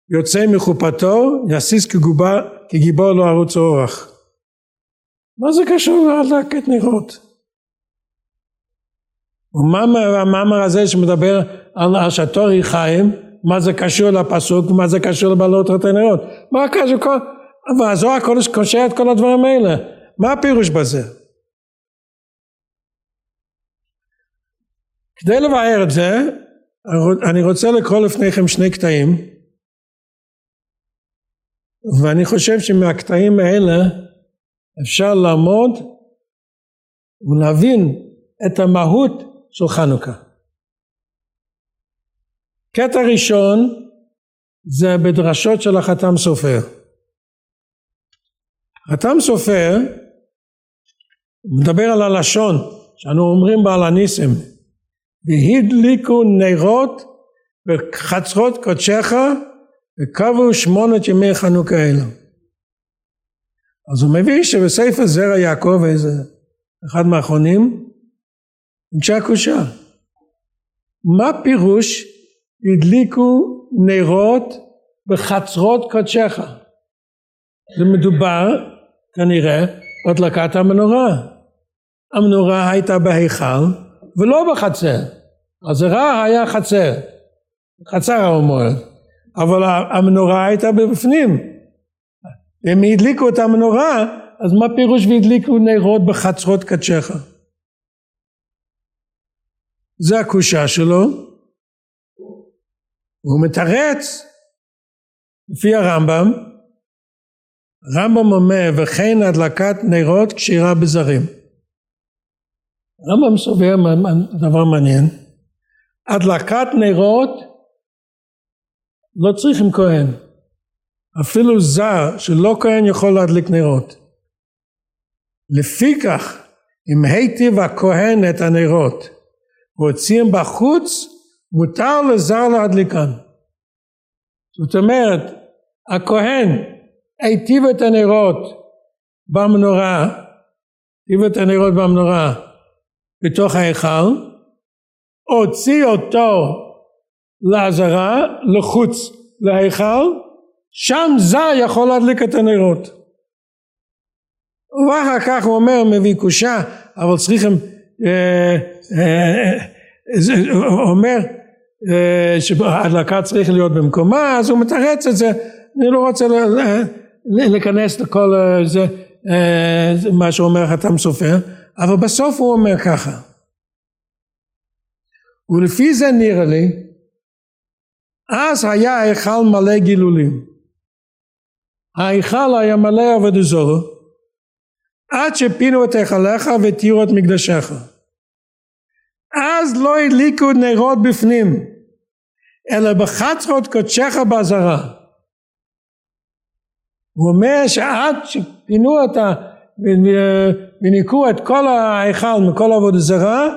יוצא מחופתו יסיס כגובה, כגיבור לא ערוץ אורח. מה זה קשור להדלקת נרות? ומה המאמר הזה שמדבר על השתורי חיים, מה זה קשור לפסוק, מה זה קשור לבעלות חת הנרות? מה קשור? והזוהר הקודש קושר את כל הדברים האלה. מה הפירוש בזה? כדי לבאר את זה, אני רוצה לקרוא לפניכם שני קטעים, ואני חושב שמהקטעים האלה אפשר לעמוד ולהבין את המהות של חנוכה. קטע ראשון זה בדרשות של החתם סופר. חתם סופר מדבר על הלשון שאנו אומרים בעל הניסים והדליקו נרות בחצרות קודשך וקבעו שמונת ימי חנוכה אלו. אז הוא מביא שבספר זרע יעקב איזה אחד מהאחרונים אנשי הקושה מה פירוש הדליקו נרות בחצרות קודשך? זה מדובר כנראה בהדלקת המנורה. המנורה הייתה בהיכל ולא בחצר. הזרע היה חצר. חצר המועד אבל המנורה הייתה בפנים. הם הדליקו את המנורה אז מה פירוש והדליקו נרות בחצרות קדשך זה הקושה שלו. הוא מתרץ לפי הרמב"ם. הרמב"ם אומר וכן הדלקת נרות כשירה בזרים. הרמב"ם סובר דבר מעניין. הדלקת נרות לא צריכים כהן. אפילו זר שלא כהן יכול להדליק נרות. לפיכך אם היטיב הכהן את הנרות והוציאים בחוץ מותר לזר להדליקן זאת אומרת הכהן היטיב את הנרות במנורה היטיב את הנרות במנורה בתוך ההיכל הוציא אותו לעזרה לחוץ להיכל שם זר יכול להדליק את הנרות. ואחר כך הוא אומר מביא קושה אבל צריכים אה, אה, אה, אומר שההדלקה צריך להיות במקומה אז הוא מתרץ את זה. אני לא רוצה להיכנס לכל זה מה שאומר חתם סופר אבל בסוף הוא אומר ככה. ולפי זה נראה לי אז היה ההיכל מלא גילולים. ההיכל היה מלא עבוד זורו עד שפינו את היכליך והתירו את מקדשיך. אז לא הדליקו נרות בפנים אלא בחצרות קודשך באזהרה. הוא אומר שעד שפינו את ה... וניקו את כל ההיכל מכל עבוד זרה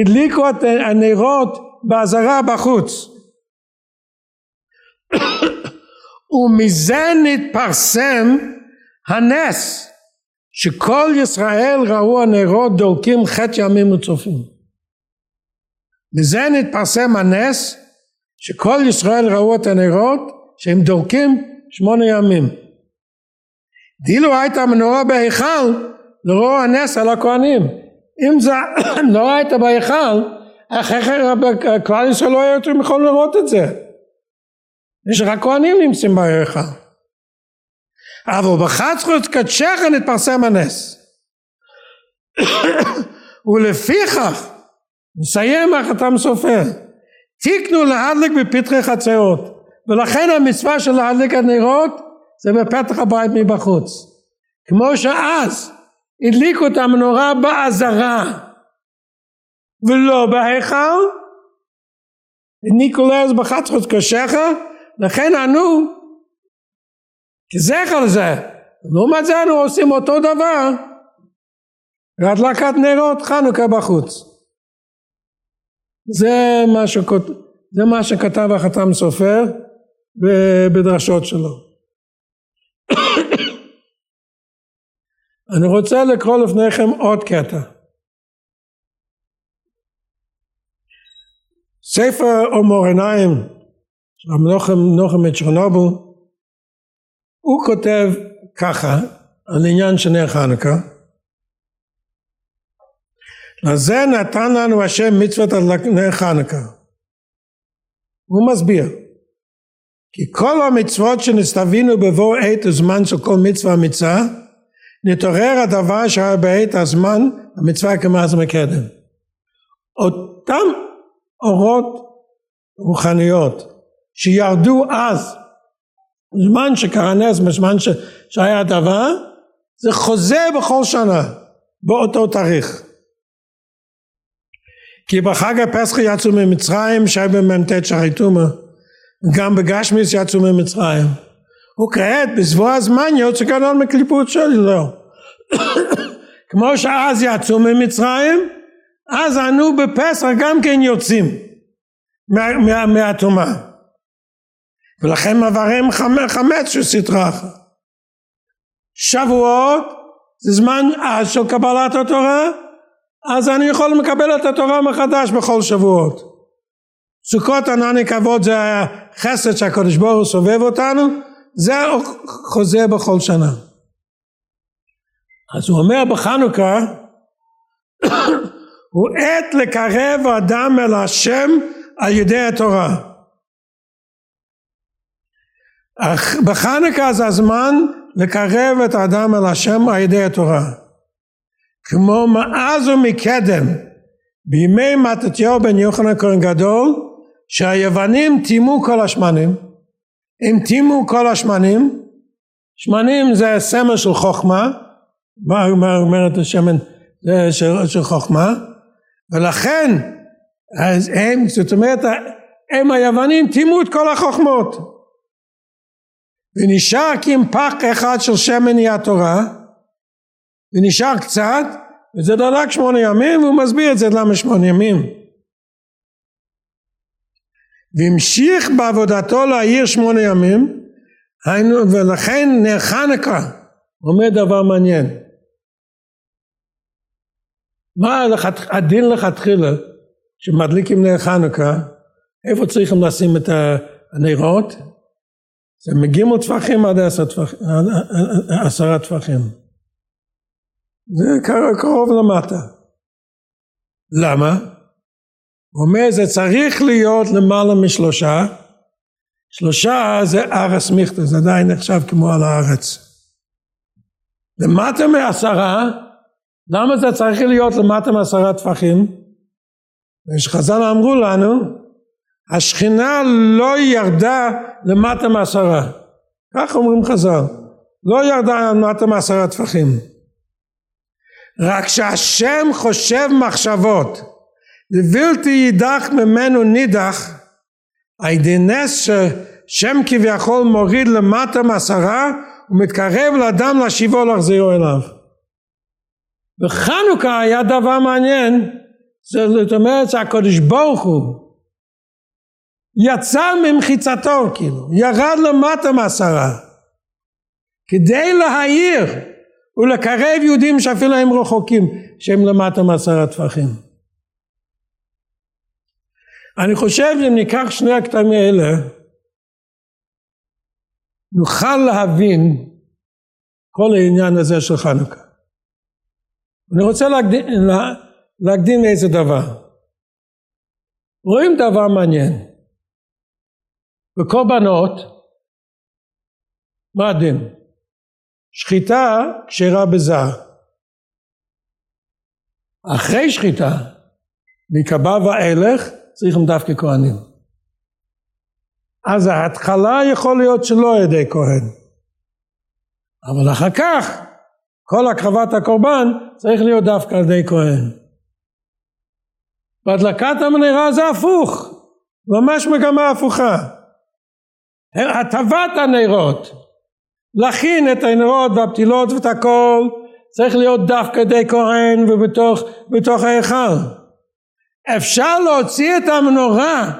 הדליקו את הנרות באזהרה בחוץ. ומזה נתפרסם הנס שכל ישראל ראו הנרות דולקים חטא ימים וצופים. מזה נתפרסם הנס שכל ישראל ראו את הנרות שהם דולקים שמונה ימים. דילו הייתה מנורה בהיכל לראות הנס על הכהנים. אם זה לא הייתה בהיכל, אחרי כלל ישראל לא היה יותר יכול לראות את זה. יש רק כהנים נמצאים בהיכל. אבל בחצרות קדשך נתפרסם הנס. ולפיכך, נסיים החתם סופר, תיקנו להדליק בפתחי חצרות, ולכן המצווה של להדליק הנרות זה בפתח הבית מבחוץ. כמו שאז הדליקו את המנורה באזהרה. ולא בהיכל, לאז בחצרות קדשך. לכן אנו כזכר לזה לעומת זה אנו עושים אותו דבר בהדלקת נרות חנוכה בחוץ. זה מה, שכות, זה מה שכתב החתם סופר בדרשות שלו. אני רוצה לקרוא לפניכם עוד קטע. ספר אומור עיניים רב נוחם, נוחם מצ'רנובו, הוא כותב ככה על עניין של נר חנוכה לזה נתן לנו השם מצוות על נר חנוכה. הוא מסביר כי כל המצוות שנסתווינו בבוא עת הזמן של כל מצווה מצווה נתעורר הדבר שהיה בעת הזמן המצווה כמעט מקדם. אותם אורות רוחניות שירדו אז זמן שקרה נס בזמן ש... שהיה הדבר זה חוזר בכל שנה באותו תאריך כי בחג הפסח יצאו ממצרים שהיה במ"ט שערי טומאה גם בגשמיס יצאו ממצרים. וכעת בסבוע הזמן יוצא גדול מקליפות שלו. כמו שאז יצאו ממצרים, אז אנו בפסח גם כן יוצאים מהטומאה. ולכן מעברים חמץ של סטרה אחת. שבועות זה זמן אז של קבלת התורה, אז אני יכול לקבל את התורה מחדש בכל שבועות. סוכות ענני כבוד זה החסד שהקדוש ברוך הוא סובב אותנו, זה חוזר בכל שנה. אז הוא אומר בחנוכה, הוא עת לקרב אדם אל השם על ידי התורה. בחנוכה זה הזמן לקרב את האדם אל השם על ידי התורה. כמו מאז ומקדם בימי מתתיהו בן יוחנן כהן גדול שהיוונים טימאו כל השמנים. הם טימאו כל השמנים שמנים זה סמל של חוכמה מה אומרת השמן? של, של חוכמה. ולכן אז הם זאת אומרת הם היוונים טימאו את כל החוכמות ונשאר פח אחד של שמן היא התורה ונשאר קצת וזה דלק שמונה ימים והוא מסביר את זה למה שמונה ימים. והמשיך בעבודתו להעיר שמונה ימים ולכן נר חנוכה אומר דבר מעניין. מה הדין לכתחילה שמדליקים נר חנוכה איפה צריכים לשים את הנרות זה מגיעים טפחים עד עשרה טפחים. זה קרוב למטה. למה? הוא אומר זה צריך להיות למעלה משלושה, שלושה זה ארס מיכטה, זה עדיין נחשב כמו על הארץ. למטה מעשרה, למה זה צריך להיות למטה מעשרה טפחים? ושחז"ל אמרו לנו השכינה לא ירדה למטה מעשרה. כך אומרים חז"ל. לא ירדה למטה מעשרה טפחים. רק שהשם חושב מחשבות ובלתי יידח ממנו נידח על נס ששם כביכול מוריד למטה מעשרה ומתקרב לאדם להשיבו להחזירו אליו. בחנוכה היה דבר מעניין זאת אומרת שהקדוש ברוך הוא יצא ממחיצתו כאילו, ירד למטה מעשרה, כדי להעיר ולקרב יהודים שאפילו הם רחוקים, שהם למטה מעשרה טפחים. אני חושב שאם ניקח שני הקטעים האלה, נוכל להבין כל העניין הזה של חנוכה. אני רוצה להקדים, להקדים איזה דבר. רואים דבר מעניין. וקורבנות, מה הדין? שחיטה כשרה בזר. אחרי שחיטה, מקבב ואילך, צריכים דווקא כהנים. אז ההתחלה יכול להיות שלא על ידי כהן. אבל אחר כך, כל הקרבת הקורבן צריך להיות דווקא על ידי כהן. בהדלקת המנהרה זה הפוך, ממש מגמה הפוכה. הטבת הנרות, להכין את הנרות והפתילות ואת הכל, צריך להיות דווקא די כהן ובתוך ההיכל. אפשר להוציא את המנורה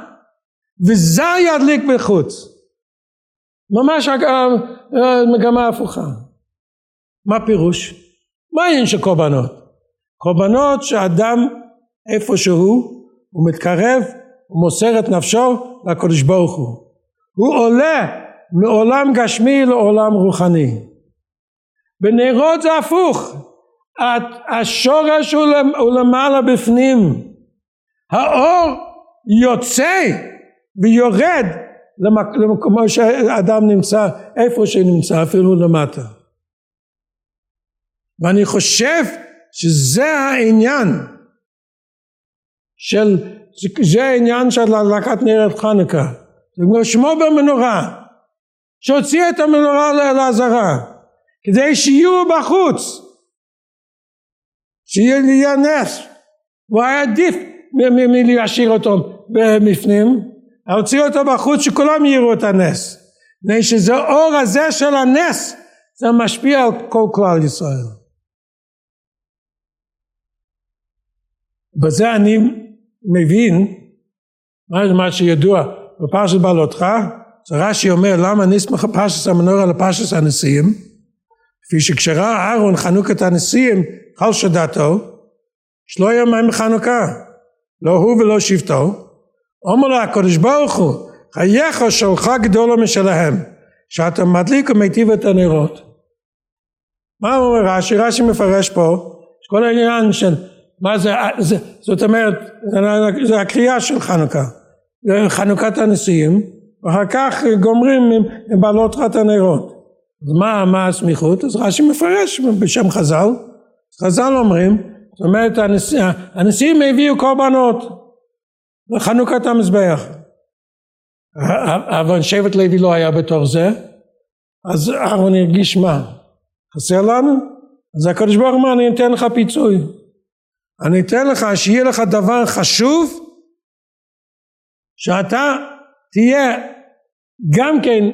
וזר ידליק בחוץ. ממש מגמה הפוכה. מה פירוש? מה העניין של קורבנות? קורבנות שאדם איפה שהוא, הוא מתקרב, הוא מוסר את נפשו לקדוש ברוך הוא. הוא עולה מעולם גשמי לעולם רוחני. בנרות זה הפוך, השורש הוא למעלה בפנים, האור יוצא ויורד למקומו שאדם נמצא, איפה שנמצא, אפילו למטה. ואני חושב שזה העניין של, זה העניין של הדלקת נרת חנוכה. זה שמו במנורה, שהוציא את המנורה לעזרה, כדי שיהיו בחוץ, שיהיה נס, הוא היה עדיף מלהשאיר אותו בפנים, להוציא אותו בחוץ שכולם יראו את הנס. מפני שזה אור הזה של הנס, זה משפיע על כל כלל ישראל. בזה אני מבין מה שידוע בפרשת בעלותך, זה רש"י אומר למה נסמך פרשת המנורה לפרשת הנשיאים, כפי שכשראה אהרון חנוכת הנשיאים חל שדתו, שלא יהיה מים בחנוכה, לא הוא ולא שבטו, אומר לו הקדוש ברוך הוא חייך שלך גדולה משלהם שאתה מדליק ומיטיב את הנרות. מה אומר רש"י? רש"י מפרש פה כל העניין של מה זה, זה זאת אומרת זה הקריאה של חנוכה חנוכת הנשיאים ואחר כך גומרים עם בעלות חת הנרות אז מה, מה הסמיכות? אז רש"י מפרש בשם חז"ל חז"ל אומרים זאת אומרת הנשיאים, הנשיאים הביאו קורבנות לחנוכת המזבח. אבל שבט לוי לא היה בתוך זה, אז אהרון הרגיש מה? חסר לנו? אז הקדוש ברוך הוא אני אתן לך פיצוי. אני אתן לך שיהיה לך דבר חשוב שאתה תהיה גם כן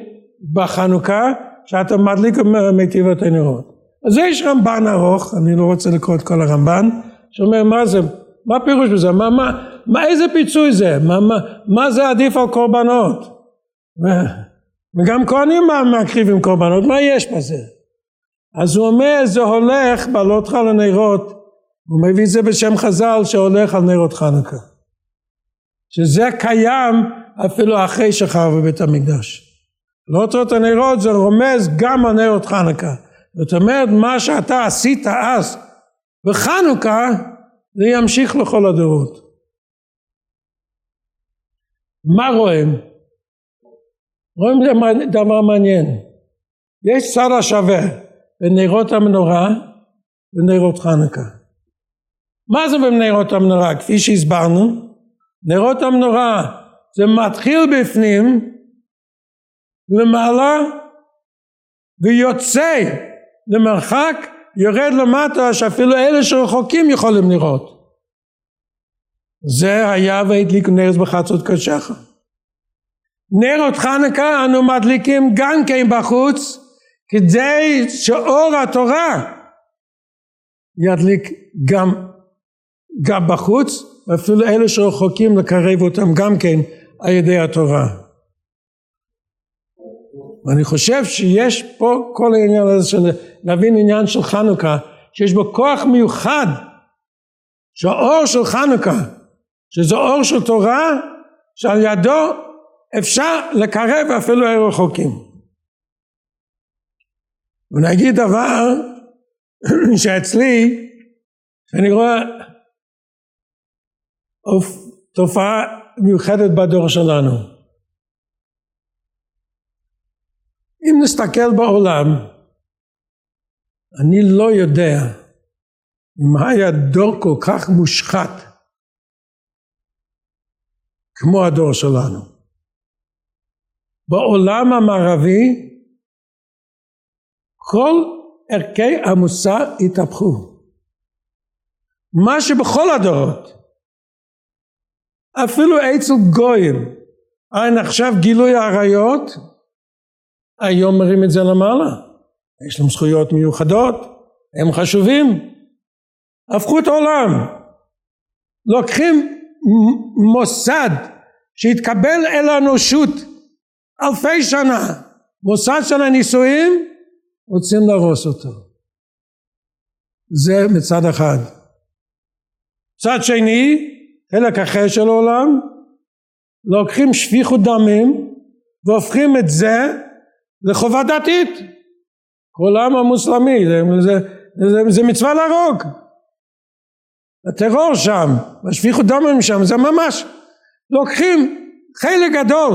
בחנוכה שאתה מדליק ומיטיב את הנרות. אז יש רמב"ן ארוך, אני לא רוצה לקרוא את כל הרמב"ן, שאומר מה זה, מה פירוש בזה, מה, מה, מה, איזה פיצוי זה? מה, מה, מה זה עדיף על קורבנות? וגם כהנים מקריבים קורבנות, מה יש בזה? אז הוא אומר זה הולך בעלותך לנרות, הוא מביא את זה בשם חז"ל שהולך על נרות חנוכה. שזה קיים אפילו אחרי שחרב בבית המקדש. לא את הנרות זה רומז גם על נרות חנוכה. זאת אומרת מה שאתה עשית אז בחנוכה זה ימשיך לכל הדורות. מה רואים? רואים דבר מעניין. יש צד השווה בין נרות המנורה ונרות חנוכה. מה זה בנרות המנורה? כפי שהסברנו, נרות המנורה זה מתחיל בפנים למעלה ויוצא למרחק יורד למטה שאפילו אלה שרחוקים יכולים לראות. זה היה והדליקו נרס בחצות קדשך. נרות חנוכה אנו מדליקים גם כן בחוץ כדי שאור התורה ידליק גם, גם בחוץ ואפילו אלה שרחוקים לקרב אותם גם כן על ידי התורה. ואני חושב שיש פה כל העניין הזה של להבין עניין של חנוכה שיש בו כוח מיוחד שהאור של חנוכה שזה אור של תורה שעל ידו אפשר לקרב אפילו רחוקים. ונגיד דבר שאצלי אני רואה תופעה מיוחדת בדור שלנו. אם נסתכל בעולם, אני לא יודע אם היה דור כל כך מושחת כמו הדור שלנו. בעולם המערבי כל ערכי המוסר התהפכו. מה שבכל הדורות, אפילו אצל גויים, אין עכשיו גילוי עריות, היום מרים את זה למעלה. יש להם זכויות מיוחדות, הם חשובים, הפכו את העולם. לוקחים מוסד שהתקבל אל האנושות אלפי שנה, מוסד של הנישואים, רוצים להרוס אותו. זה מצד אחד. מצד שני, חלק אחר של העולם, לוקחים שפיכות דמים והופכים את זה לחובה דתית. עולם המוסלמי, זה, זה, זה, זה מצווה להרוג. הטרור שם, השפיכות דמים שם, זה ממש לוקחים חלק גדול,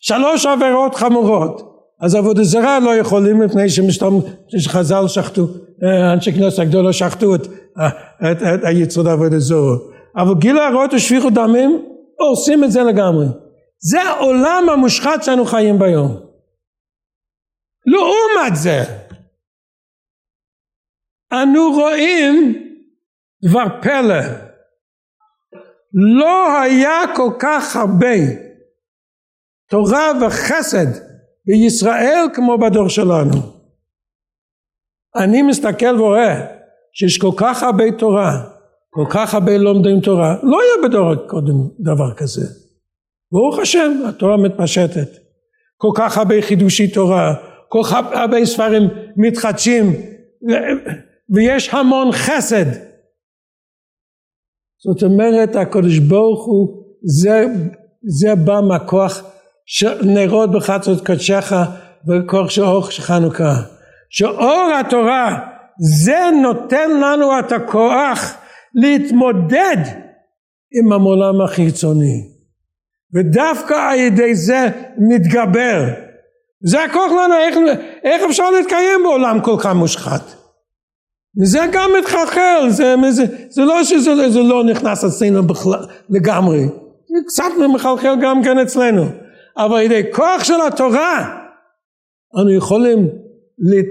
שלוש עבירות חמורות. אז עבודה זרה לא יכולים מפני שחז"ל שחטו, אה, אנשי כנסת הגדולה שחטו את, את, את היצוד עבודה זרה. אבל גיל הרואות ושפיכות דמים עושים את זה לגמרי. זה העולם המושחת שאנו חיים ביום. לעומת זה, אנו רואים דבר פלא. לא היה כל כך הרבה תורה וחסד בישראל כמו בדור שלנו. אני מסתכל ורואה שיש כל כך הרבה תורה, כל כך הרבה לומדים תורה, לא היה בדור הקודם דבר כזה. ברוך השם, התורה מתפשטת. כל כך הרבה חידושי תורה, כל כך הרבה ספרים מתחדשים, ויש המון חסד. זאת אומרת, הקדוש ברוך הוא, זה, זה בא מהכוח של נרות בחצות קדשך וכוח של אור של חנוכה. שאור התורה זה נותן לנו את הכוח להתמודד עם המעולם החיצוני. ודווקא על ידי זה נתגבר. זה הכוח לנו איך, איך אפשר להתקיים בעולם כל כך מושחת. וזה גם מתחלחל, זה, זה, זה לא שזה זה לא נכנס אצלנו בכלל, לגמרי, זה קצת מחלחל גם כן אצלנו, אבל על ידי כוח של התורה אנו יכולים להת,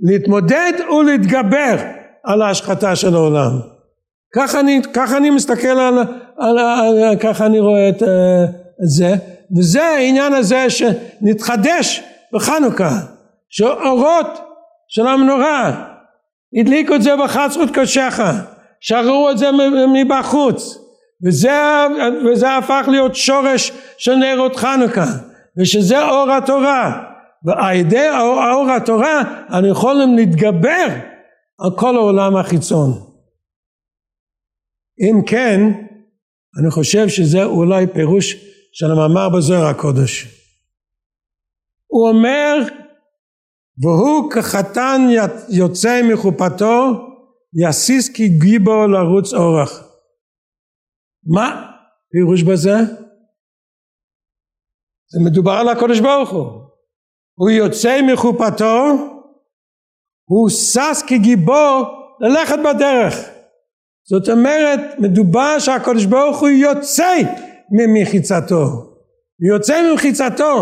להתמודד ולהתגבר על ההשחתה של העולם. ככה אני, ככה אני מסתכל על, על, על, על ככה אני רואה את, אה, את זה, וזה העניין הזה שנתחדש בחנוכה, שאורות של המנורה. הדליקו את זה בחצרות קודשך, שחררו את זה מבחוץ, וזה, וזה הפך להיות שורש של נרות חנוכה, ושזה אור התורה, ועל ידי אור התורה אנחנו יכולים להתגבר על כל העולם החיצון. אם כן, אני חושב שזה אולי פירוש של המאמר בזוהר הקודש. הוא אומר, והוא כחתן יוצא מחופתו, יסיס כגיבו לרוץ אורח. מה פירוש בזה? זה מדובר על הקודש ברוך הוא. הוא יוצא מחופתו, הוא שש כגיבור ללכת בדרך. זאת אומרת, מדובר שהקדוש ברוך הוא יוצא ממחיצתו. יוצא ממחיצתו,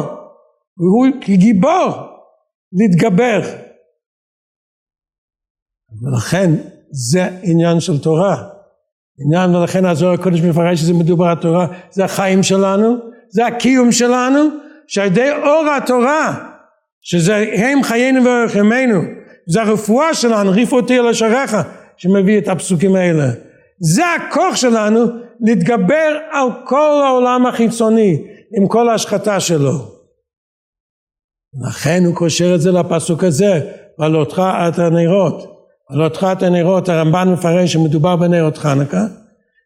והוא כגיבור להתגבר. ולכן זה עניין של תורה. עניין, ולכן הזוהר הקודש מפרש שזה מדובר על תורה, זה החיים שלנו, זה הקיום שלנו, שעל ידי אור התורה, שזה הם חיינו וערך ימינו, זה הרפואה שלנו, רפואתי על השעריך, שמביא את הפסוקים האלה. זה הכוח שלנו להתגבר על כל העולם החיצוני עם כל ההשחתה שלו. לכן הוא קושר את זה לפסוק הזה, ועלותך את הנרות. עלותך את הנרות, הרמב"ן מפרש שמדובר בנרות חנוכה,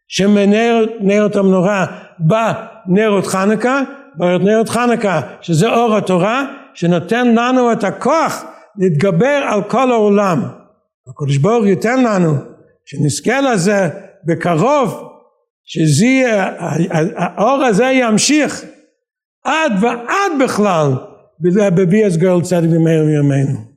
שמנרות המנורה בא נרות חנוכה, נרות חנוכה שזה אור התורה, שנותן לנו את הכוח להתגבר על כל העולם. הקדוש ברוך ייתן לנו שנזכה לזה בקרוב, שהאור הזה ימשיך עד ועד בכלל בביאס גרל צדיק במהר מימינו.